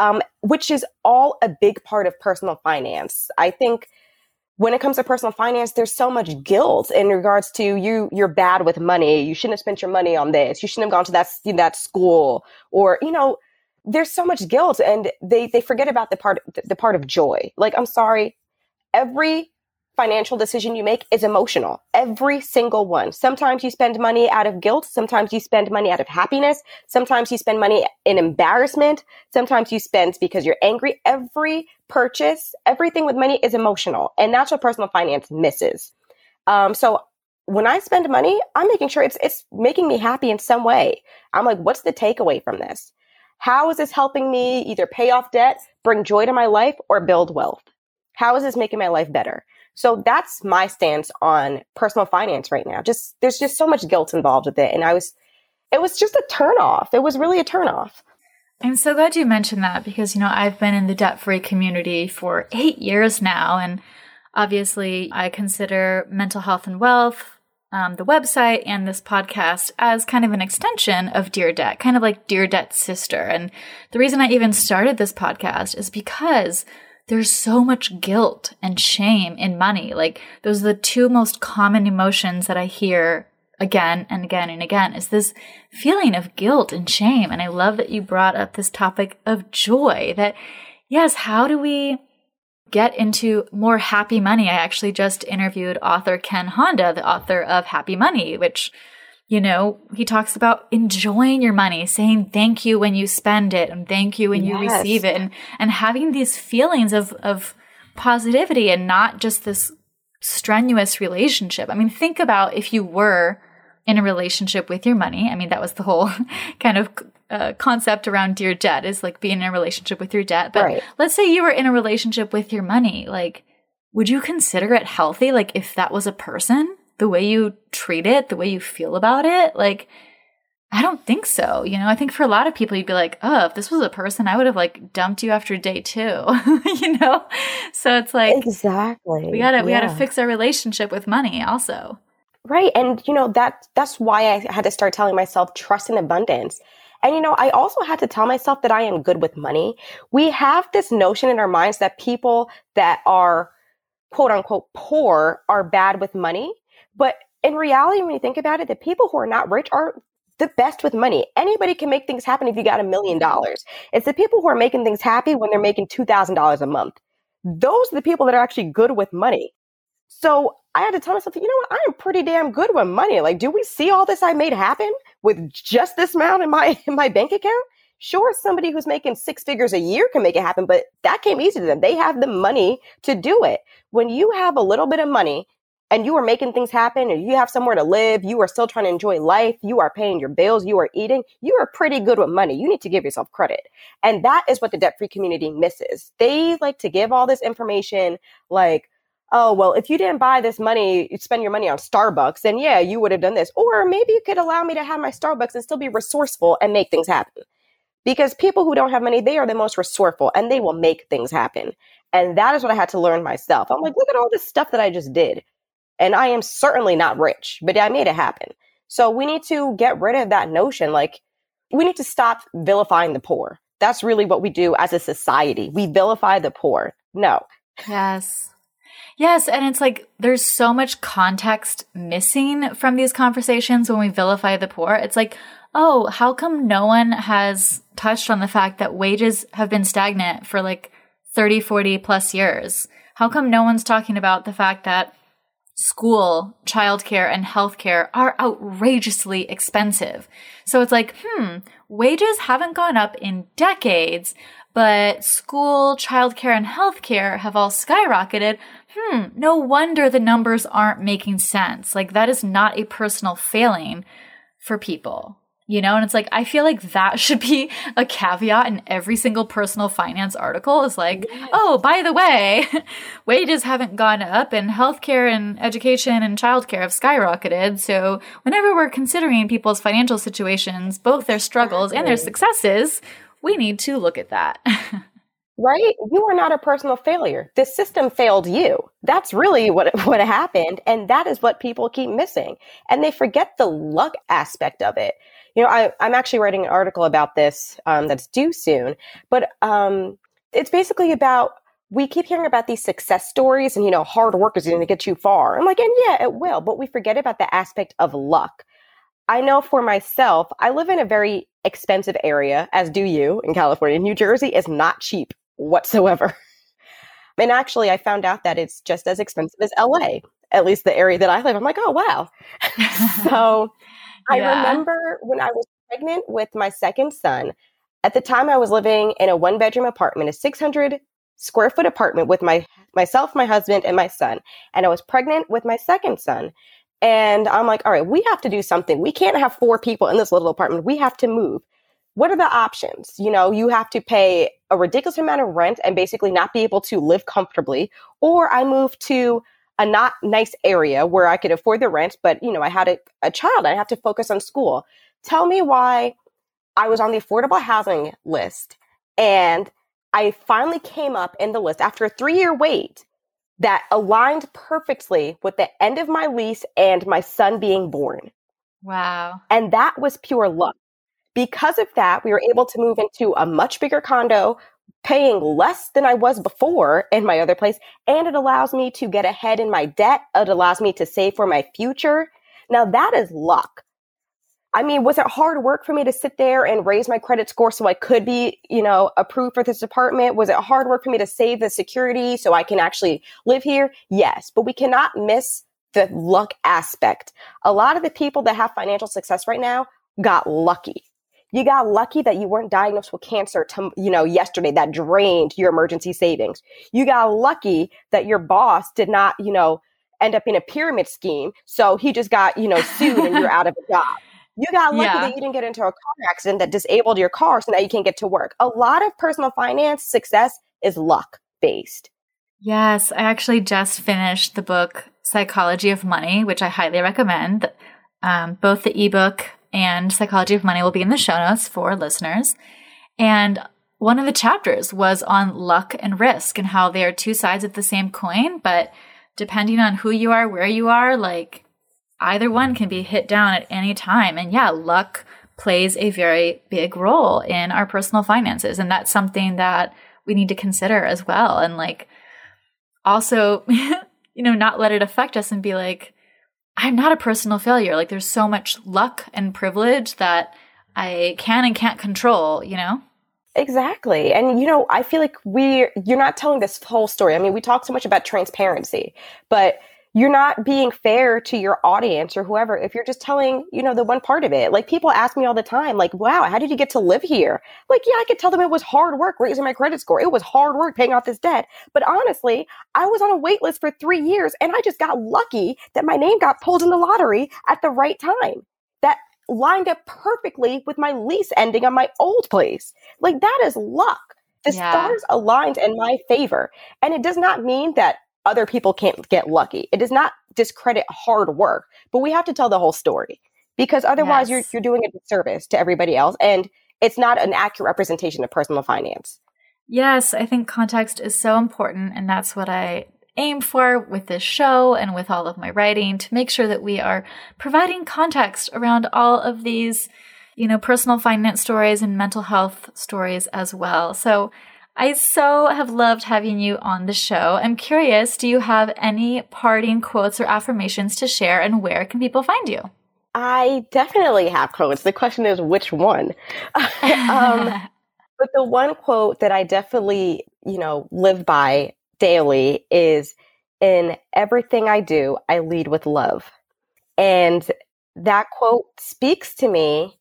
um, which is all a big part of personal finance. I think when it comes to personal finance there's so much guilt in regards to you you're bad with money. You shouldn't have spent your money on this. You shouldn't have gone to that that school. Or you know there's so much guilt and they they forget about the part the part of joy. Like i'm sorry every financial decision you make is emotional. Every single one. Sometimes you spend money out of guilt. Sometimes you spend money out of happiness. Sometimes you spend money in embarrassment. Sometimes you spend because you're angry. Every purchase, everything with money is emotional. And that's what personal finance misses. Um, so when I spend money, I'm making sure it's, it's making me happy in some way. I'm like, what's the takeaway from this? How is this helping me either pay off debt, bring joy to my life, or build wealth? How is this making my life better? So that's my stance on personal finance right now. Just there's just so much guilt involved with it. And I was it was just a turnoff. It was really a turnoff. I'm so glad you mentioned that because, you know, I've been in the debt free community for eight years now. And obviously, I consider mental health and wealth, um, the website, and this podcast as kind of an extension of Dear Debt, kind of like Dear Debt's sister. And the reason I even started this podcast is because there's so much guilt and shame in money. Like those are the two most common emotions that I hear again and again and again is this feeling of guilt and shame. And I love that you brought up this topic of joy that yes, how do we get into more happy money? I actually just interviewed author Ken Honda, the author of Happy Money, which you know, he talks about enjoying your money, saying thank you when you spend it and thank you when yes. you receive it and, and having these feelings of, of positivity and not just this strenuous relationship. I mean, think about if you were in a relationship with your money. I mean, that was the whole (laughs) kind of uh, concept around dear debt is like being in a relationship with your debt. But right. let's say you were in a relationship with your money. Like, would you consider it healthy? Like, if that was a person? The way you treat it, the way you feel about it, like I don't think so. You know, I think for a lot of people, you'd be like, oh, if this was a person, I would have like dumped you after day two, (laughs) you know? So it's like, exactly. We gotta, we gotta fix our relationship with money also. Right. And, you know, that, that's why I had to start telling myself trust and abundance. And, you know, I also had to tell myself that I am good with money. We have this notion in our minds that people that are quote unquote poor are bad with money. But in reality, when you think about it, the people who are not rich are the best with money. Anybody can make things happen if you got a million dollars. It's the people who are making things happy when they're making $2,000 a month. Those are the people that are actually good with money. So I had to tell myself, you know what? I am pretty damn good with money. Like, do we see all this I made happen with just this amount in my (laughs) in my bank account? Sure, somebody who's making six figures a year can make it happen, but that came easy to them. They have the money to do it. When you have a little bit of money and you are making things happen and you have somewhere to live, you are still trying to enjoy life, you are paying your bills, you are eating, you are pretty good with money. You need to give yourself credit. And that is what the debt free community misses. They like to give all this information like, oh, well, if you didn't buy this money, you spend your money on Starbucks, then yeah, you would have done this. Or maybe you could allow me to have my Starbucks and still be resourceful and make things happen. Because people who don't have money, they are the most resourceful and they will make things happen. And that is what I had to learn myself. I'm like, look at all this stuff that I just did. And I am certainly not rich, but I made it happen. So we need to get rid of that notion. Like, we need to stop vilifying the poor. That's really what we do as a society. We vilify the poor. No. Yes. Yes, and it's like there's so much context missing from these conversations when we vilify the poor. It's like, oh, how come no one has touched on the fact that wages have been stagnant for like 30, 40 plus years? How come no one's talking about the fact that school, childcare, and healthcare are outrageously expensive? So it's like, hmm, wages haven't gone up in decades, but school, childcare, and healthcare have all skyrocketed. Hmm, no wonder the numbers aren't making sense. Like, that is not a personal failing for people. You know, and it's like, I feel like that (laughs) should be a caveat in every single personal finance article is like, yes. oh, by the way, (laughs) wages haven't gone up and healthcare and education and childcare have skyrocketed. So whenever we're considering people's financial situations, both their struggles and their successes, we need to look at that. (laughs) right? You are not a personal failure. The system failed you. That's really what what happened, and that is what people keep missing, and they forget the luck aspect of it. You know, I, am actually writing an article about this um, that's due soon, but um, it's basically about we keep hearing about these success stories, and you know, hard work is going to get you far. I'm like, and yeah, it will, but we forget about the aspect of luck. I know for myself, I live in a very expensive area, as do you in California. New Jersey is not cheap whatsoever. (laughs) And actually, I found out that it's just as expensive as LA, at least the area that I live. I'm like, oh, wow. (laughs) so. I remember when I was pregnant with my second son, at the time I was living in a one bedroom apartment, a 600 square foot apartment with my myself, my husband, and my son. And I was pregnant with my second son. And I'm like, all right, we have to do something. We can't have four people in this little apartment. We have to move. What are the options? You know, you have to pay a ridiculous amount of rent and basically not be able to live comfortably, or I move to a not nice area where I could afford the rent, but you know, I had a, a child, I have to focus on school. Tell me why I was on the affordable housing list and I finally came up in the list after a three year wait that aligned perfectly with the end of my lease and my son being born. Wow. And that was pure luck. Because of that, we were able to move into a much bigger condo, paying less than I was before in my other place. And it allows me to get ahead in my debt. It allows me to save for my future. Now, that is luck. I mean, was it hard work for me to sit there and raise my credit score so I could be, you know, approved for this apartment? Was it hard work for me to save the security so I can actually live here? Yes, but we cannot miss the luck aspect. A lot of the people that have financial success right now got lucky. You got lucky that you weren't diagnosed with cancer, to, you know, yesterday that drained your emergency savings. You got lucky that your boss did not, you know, end up in a pyramid scheme. So he just got, you know, sued and you're (laughs) out of a job. You got lucky yeah. that you didn't get into a car accident that disabled your car, so now you can't get to work. A lot of personal finance success is luck based. Yes, I actually just finished the book Psychology of Money, which I highly recommend. Um, both the ebook and Psychology of Money will be in the show notes for listeners. And one of the chapters was on luck and risk and how they are two sides of the same coin, but depending on who you are, where you are, like either one can be hit down at any time. And yeah, luck plays a very big role in our personal finances. And that's something that we need to consider as well. And like also, (laughs) you know, not let it affect us and be like, I'm not a personal failure. Like there's so much luck and privilege that I can and can't control, you know? Exactly. And you know, I feel like we you're not telling this whole story. I mean, we talk so much about transparency, but you're not being fair to your audience or whoever if you're just telling you know the one part of it. Like people ask me all the time like wow how did you get to live here? Like yeah i could tell them it was hard work raising my credit score. It was hard work paying off this debt. But honestly i was on a wait list for three years and i just got lucky that my name got pulled in the lottery at the right time. That lined up perfectly with my lease ending on my old place. Like that is luck. The yeah. stars aligned in my favor. And it does not mean that other people can't get lucky. It does not discredit hard work, but we have to tell the whole story because otherwise yes. you're you're doing a disservice to everybody else and it's not an accurate representation of personal finance. Yes, I think context is so important and that's what I aim for with this show and with all of my writing to make sure that we are providing context around all of these, you know, personal finance stories and mental health stories as well. So I so have loved having you on the show. I'm curious, do you have any parting quotes or affirmations to share and where can people find you? I definitely have quotes. The question is which one? (laughs) um, (laughs) but the one quote that I definitely, you know, live by daily is in everything I do, I lead with love. And that quote speaks to me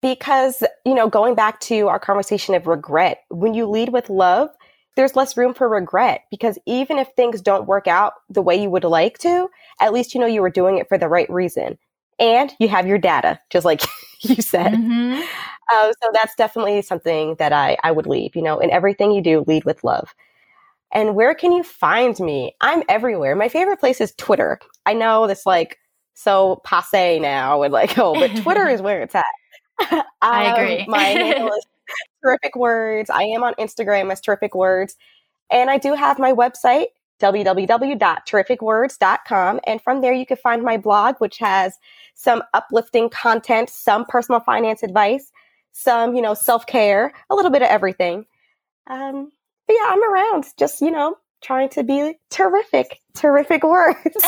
because, you know, going back to our conversation of regret, when you lead with love, there's less room for regret because even if things don't work out the way you would like to, at least you know you were doing it for the right reason. And you have your data, just like (laughs) you said. Mm-hmm. Uh, so that's definitely something that I, I would leave, you know, in everything you do, lead with love. And where can you find me? I'm everywhere. My favorite place is Twitter. I know this like so passe now and like, (laughs) oh, but Twitter (laughs) is where it's at. (laughs) I agree. my handle (laughs) is terrific words. I am on Instagram as terrific words. And I do have my website, www.terrificwords.com. And from there, you can find my blog, which has some uplifting content, some personal finance advice, some, you know, self care, a little bit of everything. Um, but yeah, I'm around, just, you know, trying to be terrific, terrific words. (laughs)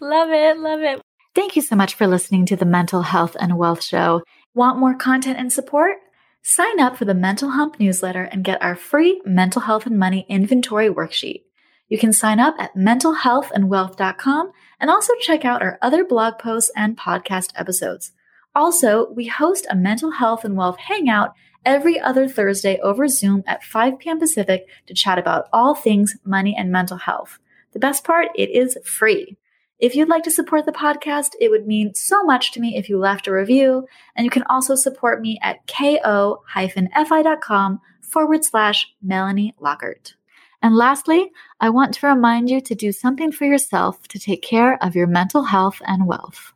love it. Love it. Thank you so much for listening to the Mental Health and Wealth Show. Want more content and support? Sign up for the Mental Hump newsletter and get our free mental health and money inventory worksheet. You can sign up at mentalhealthandwealth.com and also check out our other blog posts and podcast episodes. Also, we host a mental health and wealth hangout every other Thursday over Zoom at 5 p.m. Pacific to chat about all things money and mental health. The best part, it is free. If you'd like to support the podcast, it would mean so much to me if you left a review. And you can also support me at ko-fi.com forward slash Melanie Lockert. And lastly, I want to remind you to do something for yourself to take care of your mental health and wealth.